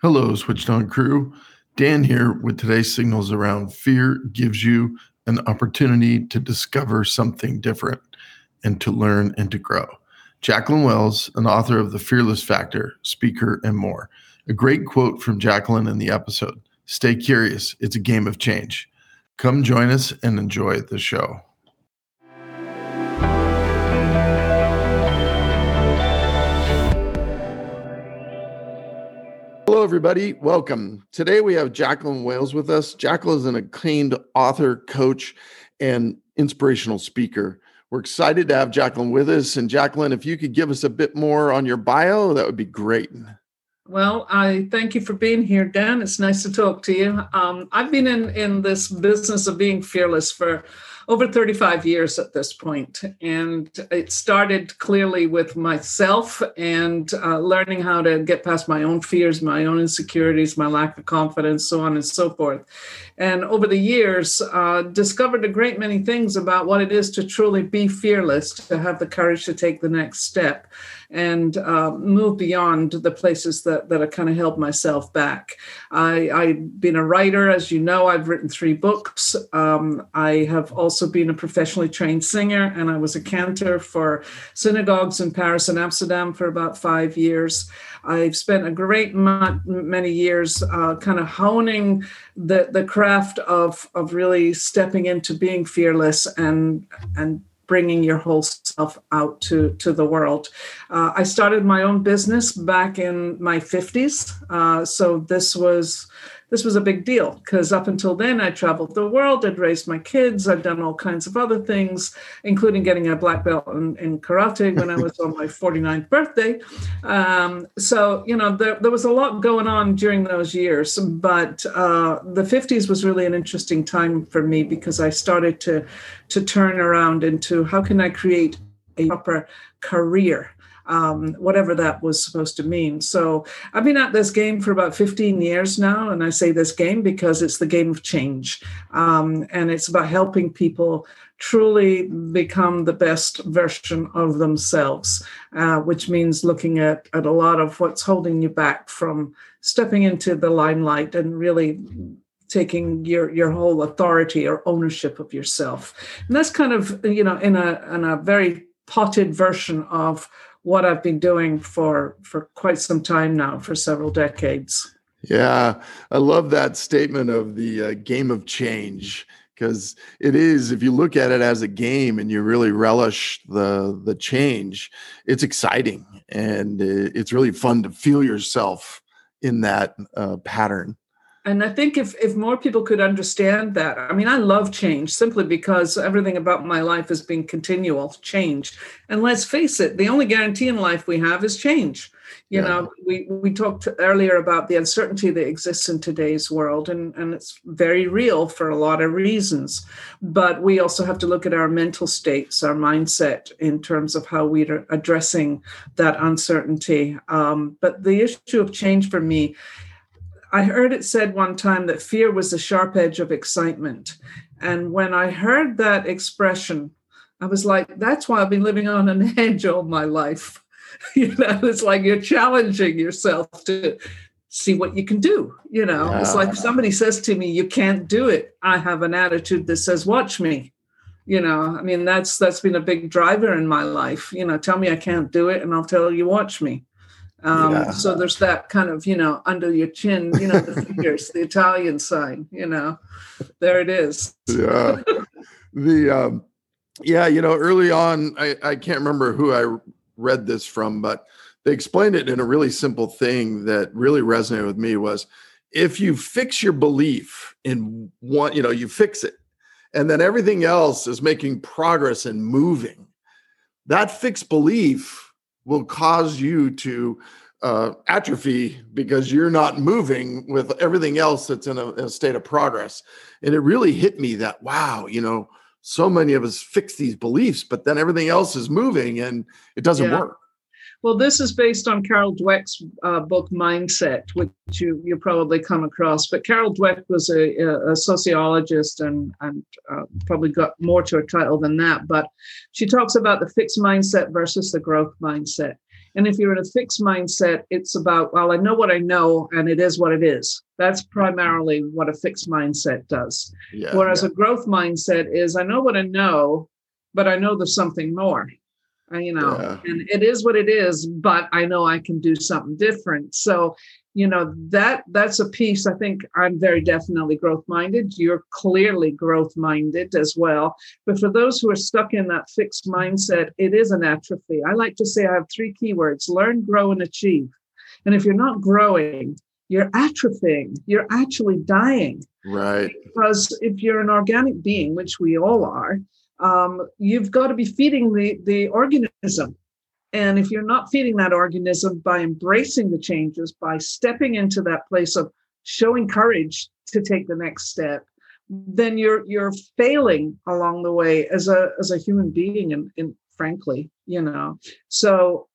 Hello, Switched On crew. Dan here with today's signals around fear gives you an opportunity to discover something different and to learn and to grow. Jacqueline Wales, an author of The Fearless Factor, speaker, and more. A great quote from Jacqueline in the episode Stay curious, it's a game of change. Come join us and enjoy the show. Everybody. Welcome. Today we have Jacqueline Wales with us. Jacqueline is an acclaimed author, coach, and inspirational speaker. We're excited to have Jacqueline with us. And Jacqueline, if you could give us a bit more on your bio, that would be great. Well, I thank you for being here, Dan. It's nice to talk to you. Um, I've been in, in this business of being fearless for over 35 years at this point. And it started clearly with myself and uh, learning how to get past my own fears, my own insecurities, my lack of confidence, so on and so forth. And over the years, uh, discovered a great many things about what it is to truly be fearless, to have the courage to take the next step and uh, move beyond the places that, that I kind of held myself back. I, I've been a writer, as you know, I've written three books. Um, I have also been a professionally trained singer, and I was a cantor for synagogues in Paris and Amsterdam for about five years. I've spent a great many years uh, kind of honing the, the craft of, of really stepping into being fearless and, and bringing your whole self out to, to the world. Uh, I started my own business back in my 50s. Uh, so this was this was a big deal because up until then I traveled the world, I'd raised my kids, I'd done all kinds of other things, including getting a black belt in, in karate when I was on my 49th birthday. Um, so, you know, there, there was a lot going on during those years, but uh, the 50s was really an interesting time for me because I started to, to turn around into how can I create a proper career um, whatever that was supposed to mean. So I've been at this game for about 15 years now. And I say this game because it's the game of change. Um, and it's about helping people truly become the best version of themselves, uh, which means looking at, at a lot of what's holding you back from stepping into the limelight and really taking your your whole authority or ownership of yourself and that's kind of you know in a in a very potted version of what I've been doing for for quite some time now, for several decades. Yeah, I love that statement of the uh, game of change because it is if you look at it as a game and you really relish the the change, it's exciting and it's really fun to feel yourself in that uh, pattern and I think if if more people could understand that, I mean, I love change simply because everything about my life has been continual change. And let's face it, the only guarantee in life we have is change. You yeah. know, we we talked earlier about the uncertainty that exists in today's world, and and it's very real for a lot of reasons. But we also have to look at our mental states, our mindset in terms of how we're addressing that uncertainty. Um, but the issue of change for me I heard it said one time that fear was the sharp edge of excitement. And when I heard that expression, I was like, that's why I've been living on an edge all my life. you know, it's like you're challenging yourself to see what you can do. You know, yeah. it's like somebody says to me, you can't do it. I have an attitude that says, watch me. You know, I mean, that's that's been a big driver in my life. You know, tell me I can't do it, and I'll tell you, watch me. Um, yeah. So there's that kind of, you know, under your chin, you know, the fingers, the Italian sign, you know, there it is. yeah. The, um, yeah, you know, early on, I, I can't remember who I read this from, but they explained it in a really simple thing that really resonated with me was if you fix your belief in one, you know, you fix it, and then everything else is making progress and moving, that fixed belief will cause you to uh, atrophy because you're not moving with everything else that's in a, in a, state of progress. And it really hit me that, wow, you know, so many of us fix these beliefs, but then everything else is moving and it doesn't yeah. work. Well, this is based on Carol Dweck's uh, book Mindset, which you you probably come across. But Carol Dweck was a, a sociologist and and uh, probably got more to her title than that. But she talks about the fixed mindset versus the growth mindset. And if you're in a fixed mindset, it's about, well, I know what I know and it is what it is. That's primarily what a fixed mindset does. Yeah, Whereas yeah. a growth mindset is, I know what I know, but I know there's something more. Uh, you know, yeah. and it is what it is, but I know I can do something different. So you know that that's a piece i think i'm very definitely growth minded you're clearly growth minded as well. But for those who are stuck in that fixed mindset it is an atrophy. I like to say i have three keywords learn grow and achieve. And if you're not growing you're atrophying. You're actually dying. Right. Because if you're an organic being which we all are um, you've got to be feeding the the organism and if you're not feeding that organism by embracing the changes, by stepping into that place of showing courage to take the next step, then you're you're failing along the way as a as a human being and, and frankly, you know. So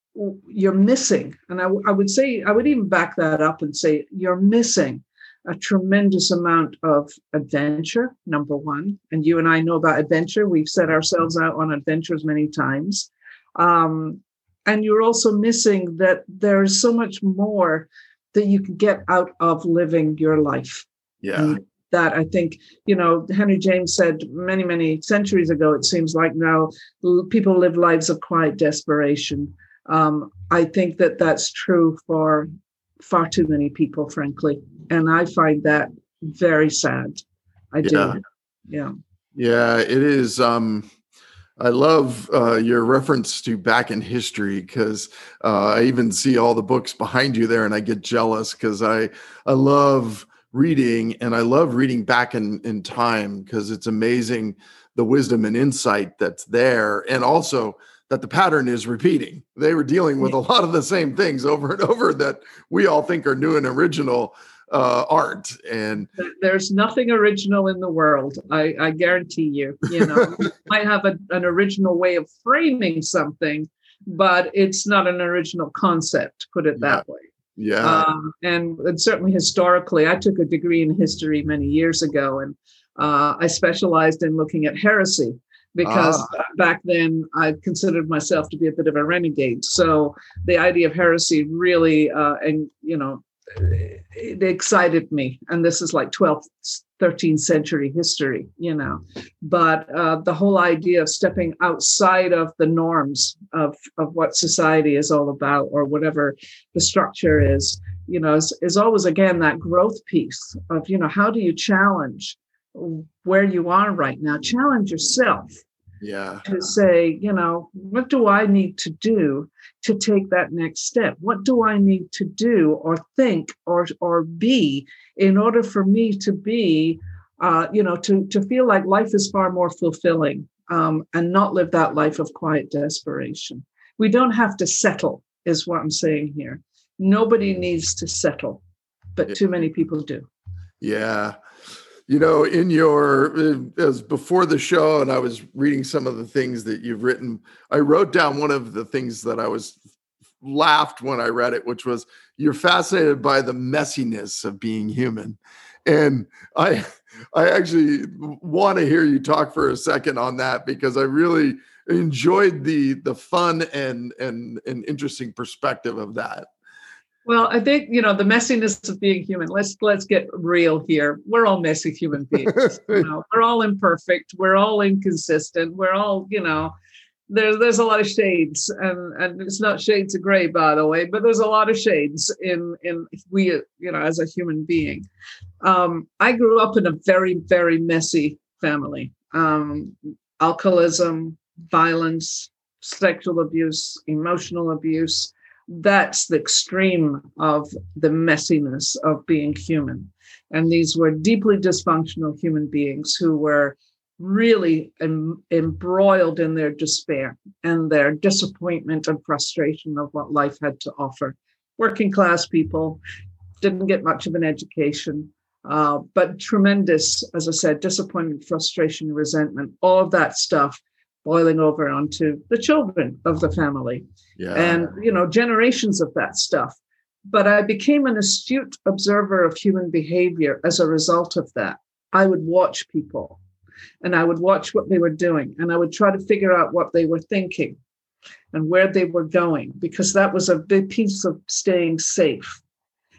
you're missing. And I, I would say I would even back that up and say you're missing a tremendous amount of adventure, number one. And you and I know about adventure. We've set ourselves out on adventures many times. Um, and you're also missing that there is so much more that you can get out of living your life. Yeah. And that I think, you know, Henry James said many, many centuries ago, it seems like now people live lives of quiet desperation. Um, I think that that's true for far too many people, frankly. And I find that very sad. I do. Yeah. Yeah. Yeah, it is. Um, I love uh, your reference to back in history because uh, I even see all the books behind you there, and I get jealous because I I love reading and I love reading back in in time because it's amazing the wisdom and insight that's there, and also that the pattern is repeating. They were dealing with a lot of the same things over and over that we all think are new and original uh, art and there's nothing original in the world i, I guarantee you you know. Might have a, an original way of framing something but it's not an original concept put it that way. Yeah. Um, and, and certainly historically i took a degree in history many years ago and uh, i specialized in looking at heresy because ah. back then I considered myself to be a bit of a renegade. So the idea of heresy really, uh, and you know, it excited me and this is like 12th 13th century history you know but uh, the whole idea of stepping outside of the norms of, of what society is all about or whatever the structure is you know is, is always again that growth piece of you know how do you challenge where you are right now challenge yourself yeah. to say you know what do i need to do to take that next step? What do i need to do or think or or be in order for me to be uh, you know to to feel like life is far more fulfilling um, and not live that life of quiet desperation? We don't have to settle is what i'm saying here. Nobody needs to settle but too many people do. Yeah you know in your as before the show and i was reading some of the things that you've written i wrote down one of the things that i was laughed when i read it which was you're fascinated by the messiness of being human. And i i actually want to hear you talk for a second on that because i really enjoyed the the fun and and and interesting perspective of that well, I think you know the messiness of being human. Let's let's get real here. We're all messy human beings. you know, we're all imperfect. We're all inconsistent. We're all you know. There's there's a lot of shades, and and it's not shades of gray, by the way, but there's a lot of shades in in we you know as a human being. Um, I grew up in a very very messy family. Um, alcoholism, violence, sexual abuse, emotional abuse that's the extreme of the messiness of being human. And these were deeply dysfunctional human beings who were really em- embroiled in their despair and their disappointment and frustration of what life had to offer. Working class people didn't get much of an education, uh, but tremendous, as I said, disappointment, frustration, resentment, all of that stuff boiling over onto the children of the family yeah. and you know generations of that stuff but i became an astute observer of human behavior as a result of that i would watch people and i would watch what they were doing and i would try to figure out what they were thinking and where they were going, because that was a big piece of staying safe.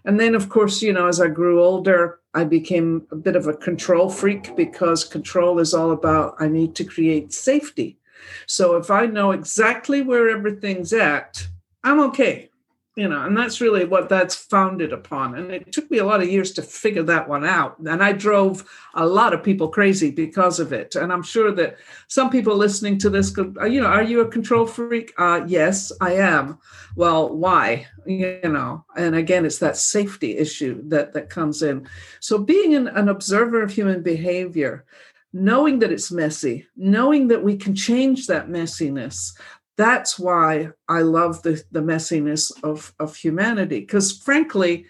And then, of course, you know, as I grew older, I became a bit of a control freak because control is all about I need to create safety. So if I know exactly where everything's at, I'm okay you know and that's really what that's founded upon. And it took me a lot of years to figure that one out. And i drove a lot of people crazy because of it. And i'm sure that some people listening to this could uh, you know are you a control freak? Uh, yes i am. Well why? You know and again it's that safety issue that that comes in. So being an, an observer of human behavior knowing that it's messy knowing that we can change that messiness that's why I love the, the messiness of, of humanity. Because frankly,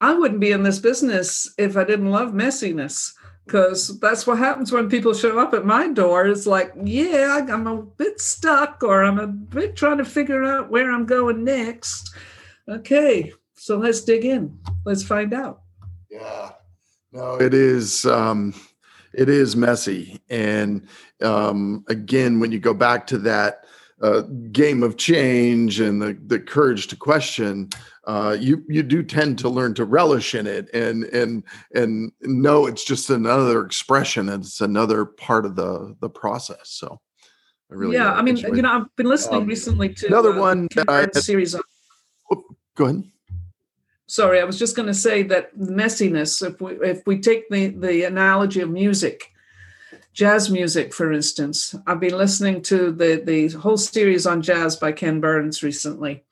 I wouldn't be in this business if I didn't love messiness. Because that's what happens when people show up at my door. It's like, yeah, I'm a bit stuck, or I'm a bit trying to figure out where I'm going next. Okay, so let's dig in. Let's find out. Yeah, no, it is. Um, it is messy, and um, again, when you go back to that uh, game of change and the, the courage to question, uh, you you do tend to learn to relish in it and and and know it's just another expression and it's another part of the the process. So, I really yeah. I mean, you know, I've been listening um, recently to another uh, one had, series. On, oh, go ahead. Sorry, I was just going to say that messiness. If we if we take the the analogy of music, jazz music, for instance. I've been listening to the, the whole series on jazz by Ken Burns recently.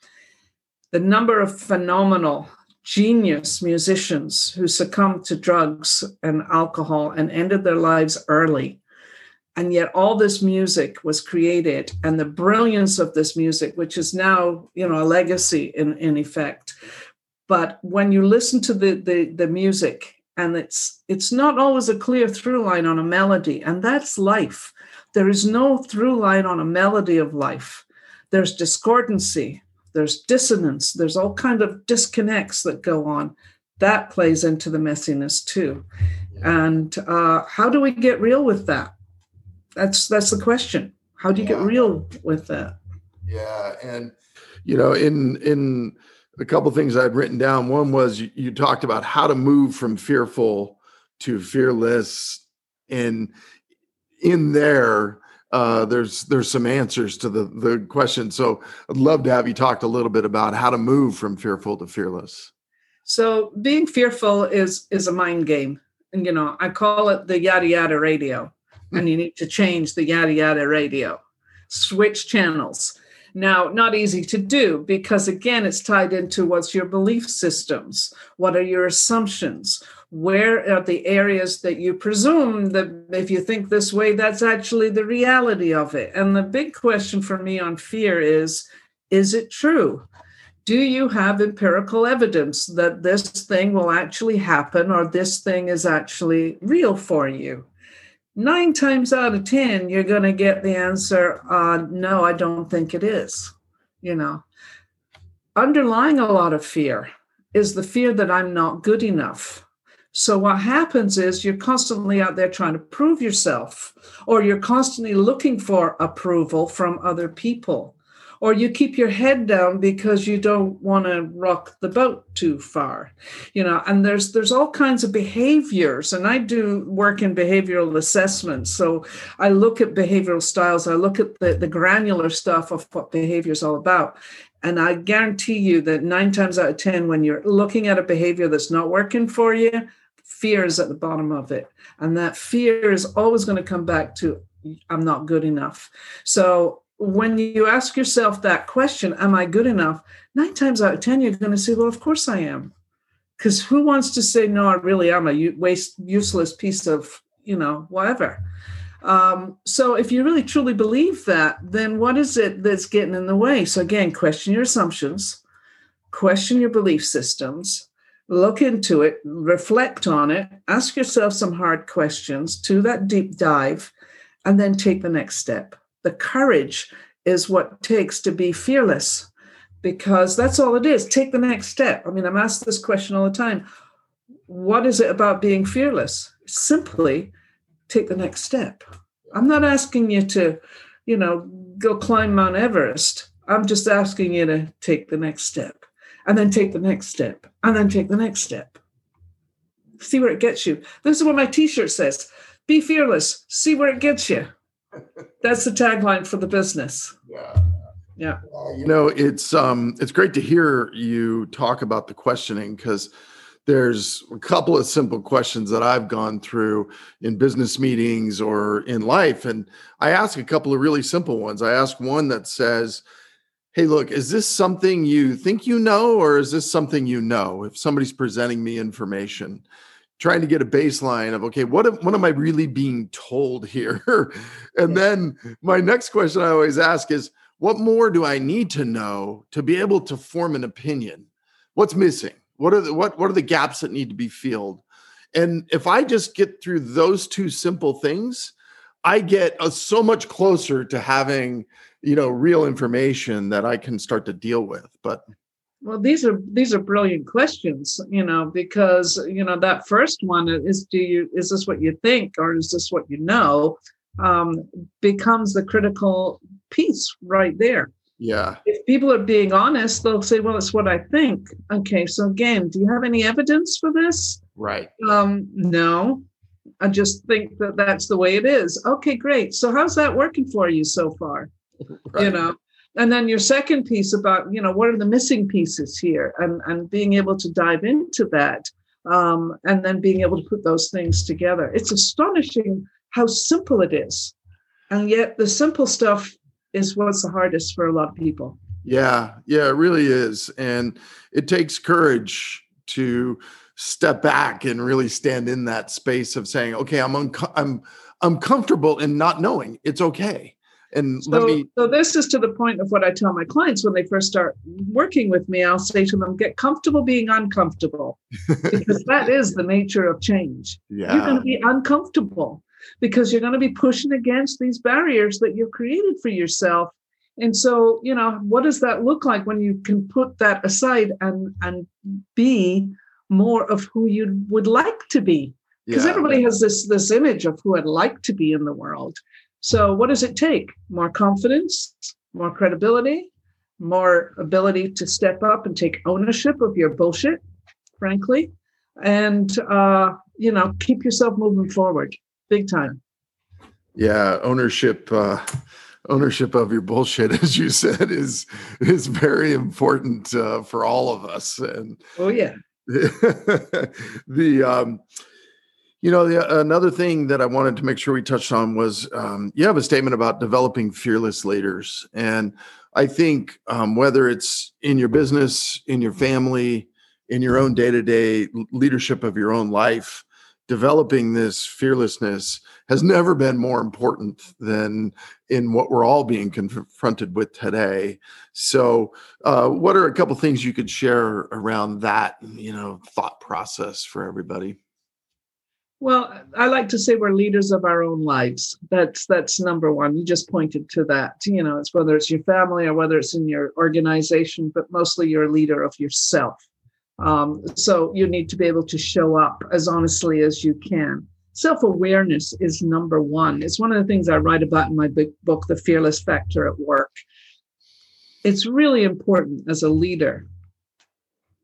The number of phenomenal, genius musicians who succumbed to drugs and alcohol and ended their lives early. And yet all this music was created, and the brilliance of this music, which is now, you know, a legacy in, in effect. But when you listen to the, the, the music and it's it's not always a clear through line on a melody and that's life. There is no through line on a melody of life. There's discordancy there's dissonance there's all kind of disconnects that go on. That plays into the messiness too. And uh, how do we get real with that? That's that's the question. How do you yeah. get real with that? Yeah and you know in in a couple things I'd written down. One was you, you, talked about how to move from fearful to fearless, and in there, uh, there's there's some answers to the the question. So I'd love to have you talked a little bit about how to move from fearful to fearless. So being fearful is is a mind game, and you know I call it the yada yada radio, and you need to change the yada yada radio, switch channels now, not easy to do because, again, it's tied into what's your belief systems? What are your assumptions? Where are the areas that you presume that if you think this way, that's actually the reality of it? And the big question for me on fear is is it true? Do you have empirical evidence that this thing will actually happen or this thing is actually real for you? Nine times out of 10, you're going to get the answer, uh, no, I don't think it is. You know, underlying a lot of fear is the fear that I'm not good enough. So what happens is you're constantly out there trying to prove yourself, or you're constantly looking for approval from other people or you keep your head down because you don't want to rock the boat too far you know and there's there's all kinds of behaviors and i do work in behavioral assessment so i look at behavioral styles i look at the, the granular stuff of what behavior is all about and i guarantee you that nine times out of ten when you're looking at a behavior that's not working for you fear is at the bottom of it and that fear is always going to come back to i'm not good enough. So when you ask yourself that question, am I good enough? Nine times out of 10, you're going to say, well, of course I am. Because who wants to say, no, I really am a waste, useless piece of, you know, whatever. Um, so if you really truly believe that, then what is it that's getting in the way? So again, question your assumptions, question your belief systems, look into it, reflect on it, ask yourself some hard questions, do that deep dive, and then take the next step the courage is what takes to be fearless because that's all it is. Take the next step. I mean, I'm asked this question all the time. What is it about being fearless? Simply take the next step. I'm not asking you to you know, go climb Mount Everest. I'm just asking you to take the next step and then take the next step and then take the next step. See where it gets you. This is what my t shirt says be fearless, see where it gets you. That's the tagline for the business. Yeah. Yeah. you know, it's um it's great to hear you talk about the questioning because there's a couple of simple questions that I've gone through in business meetings or in life. And I ask a couple of really simple ones. I ask one that says, Hey, look, is this something you think you know, or is this something you know? If somebody's presenting me information, trying to get a baseline of, okay, what, am, what am I really being told here? and then my next question I always ask is, what more do I need to know to be able to form an opinion? What's missing? What are the what what are the gaps that need to be filled? And if I just get through those two simple things, I get uh, so much closer to having you know real information that I can start to deal with. But well, these are these are brilliant questions, you know, because you know that first one is do you is this what you think or is this what you know? Um, becomes the critical piece right there. Yeah. If people are being honest, they'll say, well, it's what I think. Okay. So again, do you have any evidence for this? Right. Um, no. I just think that that's the way it is. Okay, great. So how's that working for you so far? Right. You know, and then your second piece about, you know, what are the missing pieces here and, and being able to dive into that um, and then being able to put those things together. It's astonishing how simple it is. And yet the simple stuff is what's the hardest for a lot of people. Yeah, yeah, it really is. And it takes courage to step back and really stand in that space of saying, okay, I'm un- I'm I'm comfortable in not knowing. It's okay. And so, let me So this is to the point of what I tell my clients when they first start working with me. I'll say to them, get comfortable being uncomfortable. because that is the nature of change. Yeah. You're going to be uncomfortable because you're going to be pushing against these barriers that you've created for yourself and so you know what does that look like when you can put that aside and and be more of who you would like to be because yeah. everybody has this this image of who i'd like to be in the world so what does it take more confidence more credibility more ability to step up and take ownership of your bullshit frankly and uh you know keep yourself moving forward big time. Yeah, ownership uh ownership of your bullshit as you said is is very important uh, for all of us and oh yeah the um you know the, another thing that i wanted to make sure we touched on was um, you have a statement about developing fearless leaders and i think um, whether it's in your business in your family in your own day-to-day leadership of your own life developing this fearlessness has never been more important than in what we're all being confronted with today. So, uh, what are a couple things you could share around that, you know, thought process for everybody? Well, I like to say we're leaders of our own lives. That's that's number one. You just pointed to that. You know, it's whether it's your family or whether it's in your organization, but mostly you're a leader of yourself. Um, so you need to be able to show up as honestly as you can. Self awareness is number one. It's one of the things I write about in my big book, The Fearless Factor at Work. It's really important as a leader,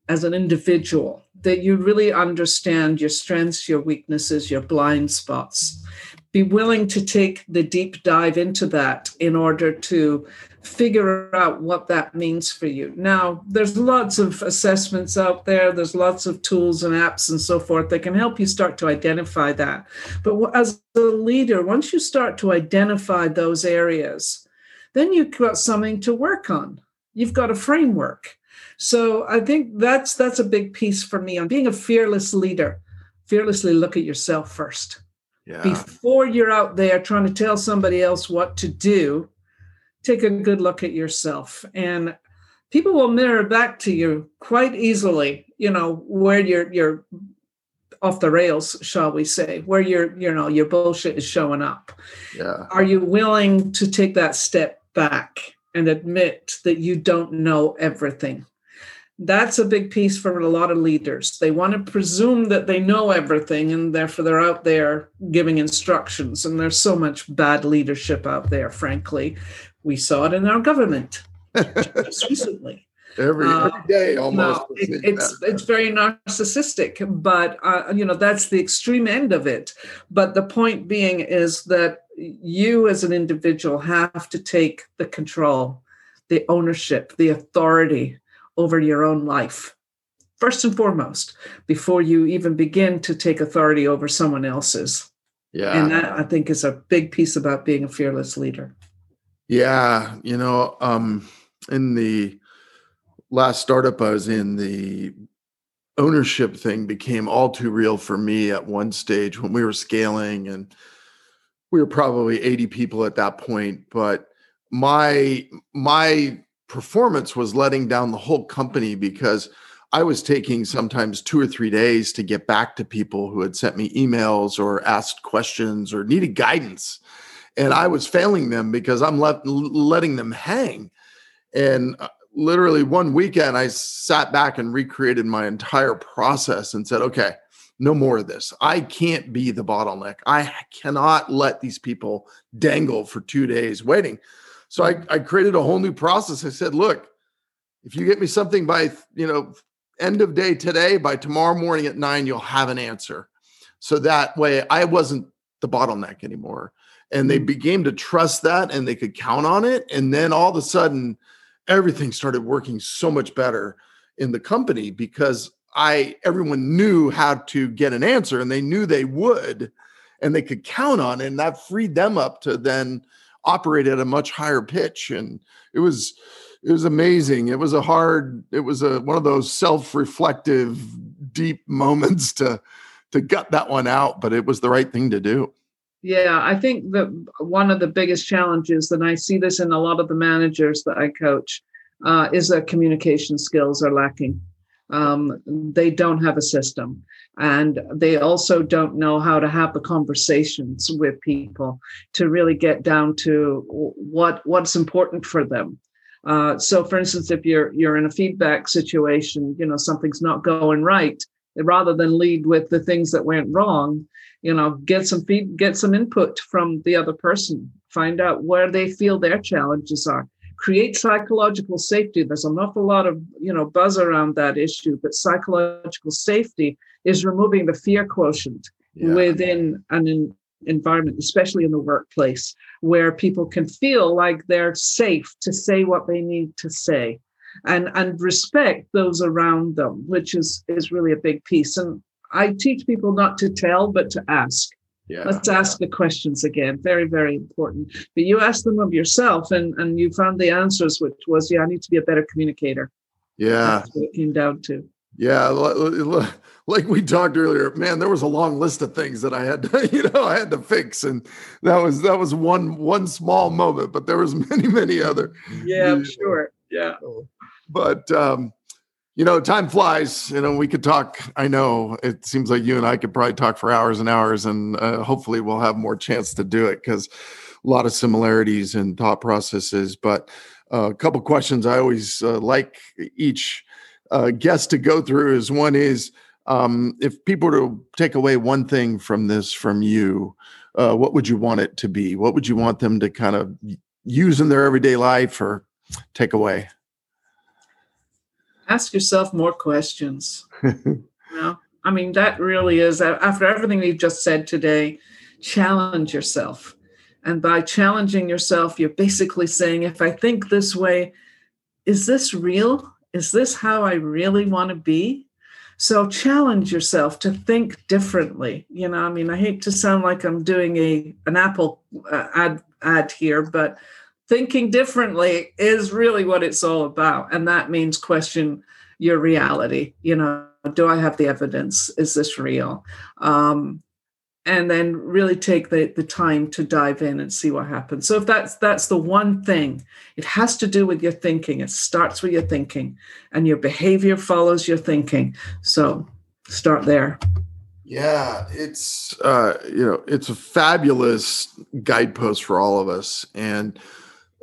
as an individual, that you really understand your strengths, your weaknesses, your blind spots. Be willing to take the deep dive into that in order to figure out what that means for you. Now, there's lots of assessments out there, there's lots of tools and apps and so forth that can help you start to identify that. But as a leader, once you start to identify those areas, then you've got something to work on. You've got a framework. So I think that's that's a big piece for me on being a fearless leader. Fearlessly look at yourself first. Yeah. Before you're out there trying to tell somebody else what to do, take a good look at yourself and people will mirror back to you quite easily you know where you're you're off the rails shall we say where your you know your bullshit is showing up yeah are you willing to take that step back and admit that you don't know everything that's a big piece for a lot of leaders. They want to presume that they know everything and therefore they're out there giving instructions. And there's so much bad leadership out there, frankly. We saw it in our government just recently. Every, uh, every day almost. No, it, it's it's very narcissistic, but uh, you know that's the extreme end of it. But the point being is that you as an individual have to take the control, the ownership, the authority over your own life, first and foremost, before you even begin to take authority over someone else's. Yeah. And that I think is a big piece about being a fearless leader. Yeah. You know, um, in the last startup I was in, the ownership thing became all too real for me at one stage when we were scaling and we were probably 80 people at that point but my my performance was letting down the whole company because I was taking sometimes two or three days to get back to people who had sent me emails or asked questions or needed guidance. And I was failing them because I'm let, letting them hang. And uh, literally one weekend, I sat back and recreated my entire process and said, okay, no more of this. I can't be the bottleneck. I cannot let these people dangle for two days waiting. So I, I created a whole new process. I said, look, if you get me something by, you know, end of day today, by tomorrow morning at nine, you'll have an answer. So that way I wasn't the bottleneck anymore. And they mm. began to trust that and they could count on it. And then all of a sudden, everything started working so much better in the company because I everyone knew how to get an answer and they knew they would and they could count on it. And that freed them up to then operate at a much higher pitch and it was it was amazing. It was a hard it was a one of those self-reflective deep moments to to gut that one out but it was the right thing to do. Yeah i think that one of the biggest challenges and i see this in a lot of the managers that i coach uh, is that communication skills are lacking um, they don't have a system. And they also don't know how to have the conversations with people to really get down to what what's important for them. Uh, so for instance if you're you're in a feedback situation you know something's not going right rather than lead with the things that went wrong you know get some feed get some input from the other person. Find out where they feel their challenges are create psychological safety. There's an awful lot of you know buzz around that issue but psychological safety is removing the fear quotient yeah. within an environment especially in the workplace where people can feel like they're safe to say what they need to say and and respect those around them which is is really a big piece. And i teach people not to tell but to ask yeah. Let's ask the questions again. Very, very important. But you asked them of yourself and, and you found the answers, which was, yeah, I need to be a better communicator. Yeah. That's what it came down to. Yeah. Like we talked earlier, man, there was a long list of things that I had to, you know, I had to fix. And that was, that was one, one small moment, but there was many, many other. Yeah, I'm sure. Yeah. But, um, you know, time flies. You know, we could talk. I know it seems like you and I could probably talk for hours and hours, and uh, hopefully we'll have more chance to do it because a lot of similarities in thought processes. But uh, a couple questions I always uh, like each uh, guest to go through is one is um, if people were to take away one thing from this from you, uh, what would you want it to be? What would you want them to kind of use in their everyday life or take away? Ask yourself more questions. you know, I mean, that really is after everything we've just said today, challenge yourself. And by challenging yourself, you're basically saying, if I think this way, is this real? Is this how I really want to be? So challenge yourself to think differently. You know, I mean, I hate to sound like I'm doing a an Apple uh, ad ad here, but thinking differently is really what it's all about. And that means question your reality. You know, do I have the evidence? Is this real? Um, and then really take the, the time to dive in and see what happens. So if that's that's the one thing, it has to do with your thinking. It starts with your thinking, and your behavior follows your thinking. So start there. Yeah, it's uh, you know it's a fabulous guidepost for all of us, and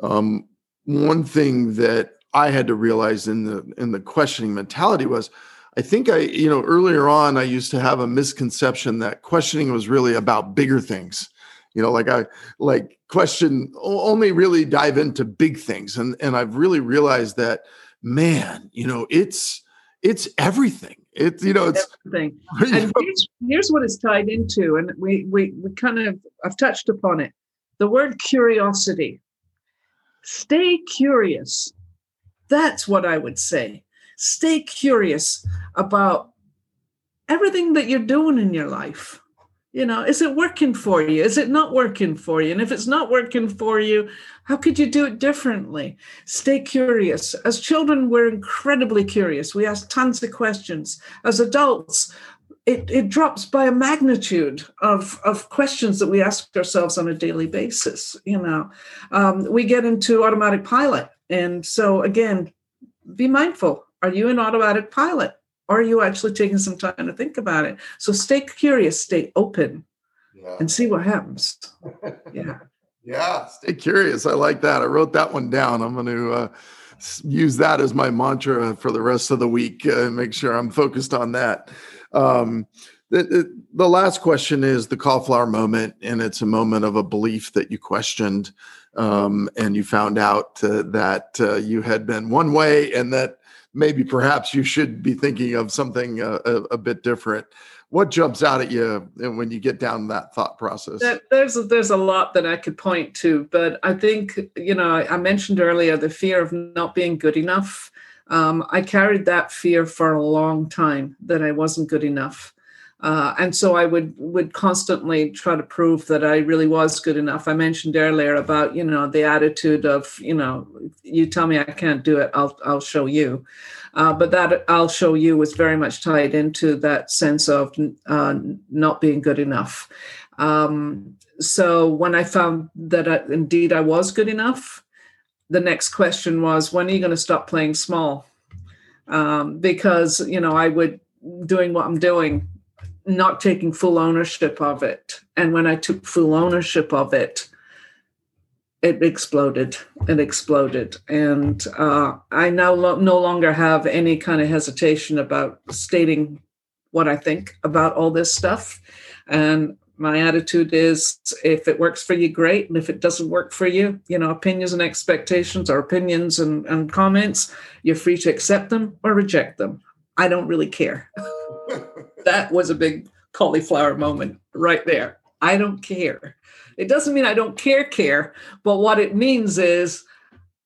um, one thing that I had to realize in the in the questioning mentality was I think I, you know, earlier on I used to have a misconception that questioning was really about bigger things. You know, like I like question only really dive into big things. And and I've really realized that man, you know, it's it's everything. It's you know, it's everything. and here's, here's what it's tied into, and we we we kind of I've touched upon it. The word curiosity. Stay curious. That's what I would say. Stay curious about everything that you're doing in your life. You know, is it working for you? Is it not working for you? And if it's not working for you, how could you do it differently? Stay curious. As children, we're incredibly curious. We ask tons of questions. As adults, it, it drops by a magnitude of, of questions that we ask ourselves on a daily basis. You know, um, we get into automatic pilot. And so, again, be mindful. Are you in automatic pilot? Or are you actually taking some time to think about it? So stay curious, stay open, yeah. and see what happens. Yeah. yeah, stay curious. I like that. I wrote that one down. I'm going to uh, use that as my mantra for the rest of the week. Uh, make sure I'm focused on that. Um, the, the, last question is the cauliflower moment, and it's a moment of a belief that you questioned, um, and you found out uh, that uh, you had been one way, and that maybe perhaps you should be thinking of something uh, a, a, bit different. What jumps out at you when you get down that thought process? There's a, there's a lot that I could point to, but I think you know I mentioned earlier the fear of not being good enough. Um, I carried that fear for a long time that I wasn't good enough. Uh, and so I would would constantly try to prove that I really was good enough. I mentioned earlier about you know the attitude of you know you tell me I can't do it, I'll I'll show you. Uh, but that I'll show you was very much tied into that sense of uh, not being good enough. Um, so when I found that I, indeed I was good enough, the next question was when are you going to stop playing small? Um, because you know I would doing what I'm doing not taking full ownership of it. And when I took full ownership of it, it exploded. It exploded. And uh, I now lo- no longer have any kind of hesitation about stating what I think about all this stuff. And my attitude is if it works for you, great. And if it doesn't work for you, you know, opinions and expectations or opinions and, and comments, you're free to accept them or reject them. I don't really care. that was a big cauliflower moment right there. I don't care. It doesn't mean I don't care, care, but what it means is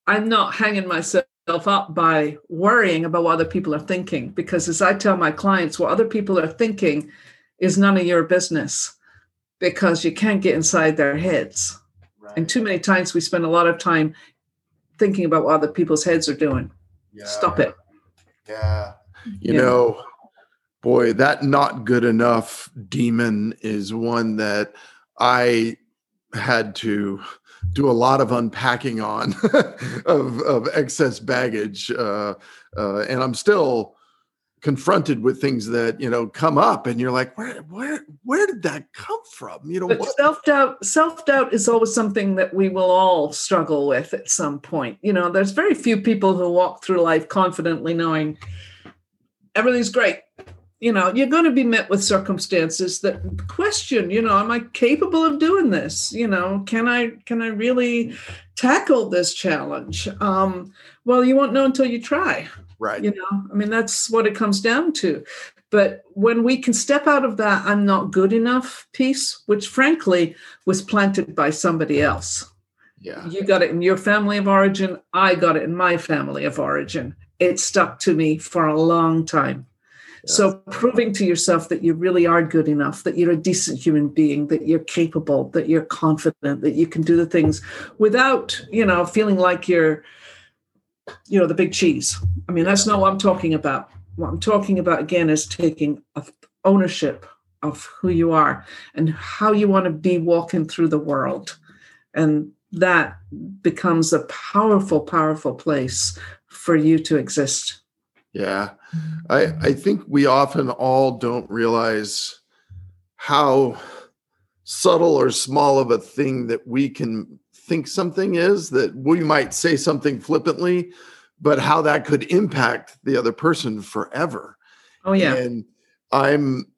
I'm not hanging myself up by worrying about what other people are thinking. Because as I tell my clients, what other people are thinking is none of your business because you can't get inside their heads. Right. And too many times we spend a lot of time thinking about what other people's heads are doing. Yeah. Stop it. Yeah. You yeah. know, boy, that not good enough demon is one that I had to do a lot of unpacking on of, of excess baggage. Uh, uh, and I'm still confronted with things that, you know, come up and you're like, where, where, where did that come from? You know, but self-doubt, self-doubt is always something that we will all struggle with at some point. You know, there's very few people who walk through life confidently knowing everything's great you know you're going to be met with circumstances that question you know am i capable of doing this? You know can i can i really tackle this challenge? Um well you won't know until you try. Right. You know i mean that's what it comes down to. But when we can step out of that i'm not good enough piece which frankly was planted by somebody else. Yeah. You got it in your family of origin. I got it in my family of origin. It stuck to me for a long time so proving to yourself that you really are good enough, that you're a decent human being, that you're capable, that you're confident, that you can do the things without, you know, feeling like you're, you know, the big cheese. I mean, that's not what I'm talking about. What I'm talking about again is taking ownership of who you are and how you want to be walking through the world. And that becomes a powerful, powerful place for you to exist. Yeah. Mm-hmm. I, I think we often all don't realize how subtle or small of a thing that we can think something is that we might say something flippantly but how that could impact the other person forever. Oh yeah. And I'm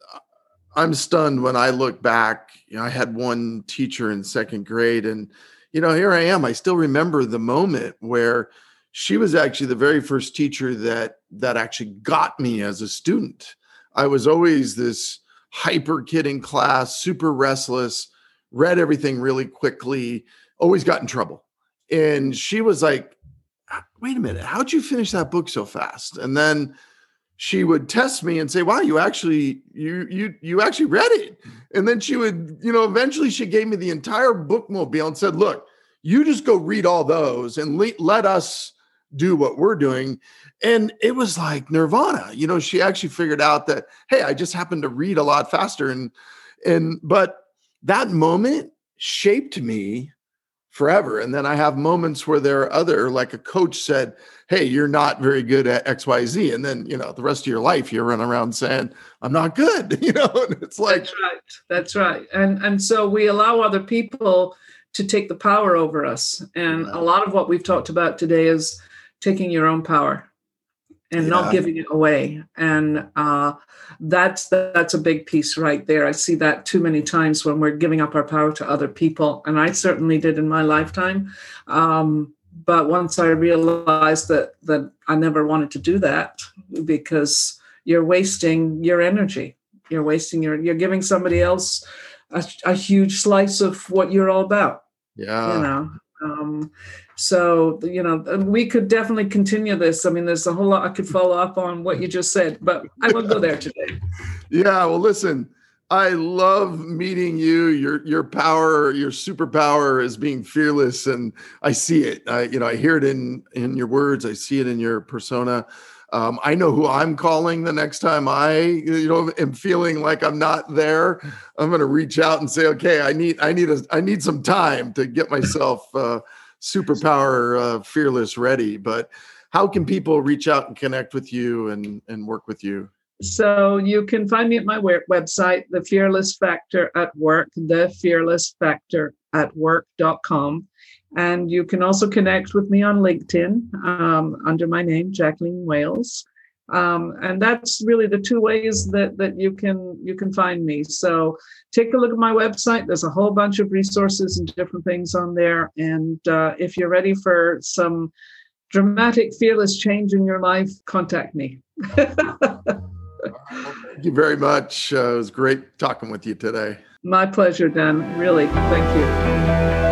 I'm stunned when I look back. You know, I had one teacher in second grade, and you know, here I am. I still remember the moment where she was actually the very first teacher that that actually got me as a student. I was always this hyper kid in class, super restless, read everything really quickly, always got in trouble. And she was like, wait a minute, how'd you finish that book so fast? And then she would test me and say, "Wow, you actually you you you actually read it." And then she would, you know, eventually she gave me the entire bookmobile and said, "Look, you just go read all those and le- let us do what we're doing." And it was like nirvana. You know, she actually figured out that, "Hey, I just happened to read a lot faster." And and but that moment shaped me forever. And then I have moments where there are other, like a coach said, Hey, you're not very good at XYZ. And then, you know, the rest of your life you run around saying, I'm not good. You know, and it's like That's right. That's right. And and so we allow other people to take the power over us. And a lot of what we've talked about today is taking your own power and yeah. not giving it away. And uh that's that's a big piece right there. I see that too many times when we're giving up our power to other people, and I certainly did in my lifetime. Um, but once I realized that that I never wanted to do that because you're wasting your energy, you're wasting your you're giving somebody else a, a huge slice of what you're all about. Yeah, you know. Um, so, you know, we could definitely continue this. I mean, there's a whole lot I could follow up on what you just said, but I won't go there today. yeah. Well, listen, I love meeting you. Your your power, your superpower is being fearless, and I see it. I, you know, I hear it in in your words. I see it in your persona. Um, I know who I'm calling the next time I, you know, am feeling like I'm not there. I'm going to reach out and say, okay, I need, I need a, I need some time to get myself uh, superpower uh, fearless ready. But how can people reach out and connect with you and and work with you? So you can find me at my website, The Fearless Factor at Work, The Fearless Factor at Work.com. And you can also connect with me on LinkedIn um, under my name, Jacqueline Wales. Um, and that's really the two ways that that you can you can find me. So take a look at my website. There's a whole bunch of resources and different things on there. And uh, if you're ready for some dramatic, fearless change in your life, contact me. Thank you very much. Uh, it was great talking with you today. My pleasure, Dan. Really, thank you.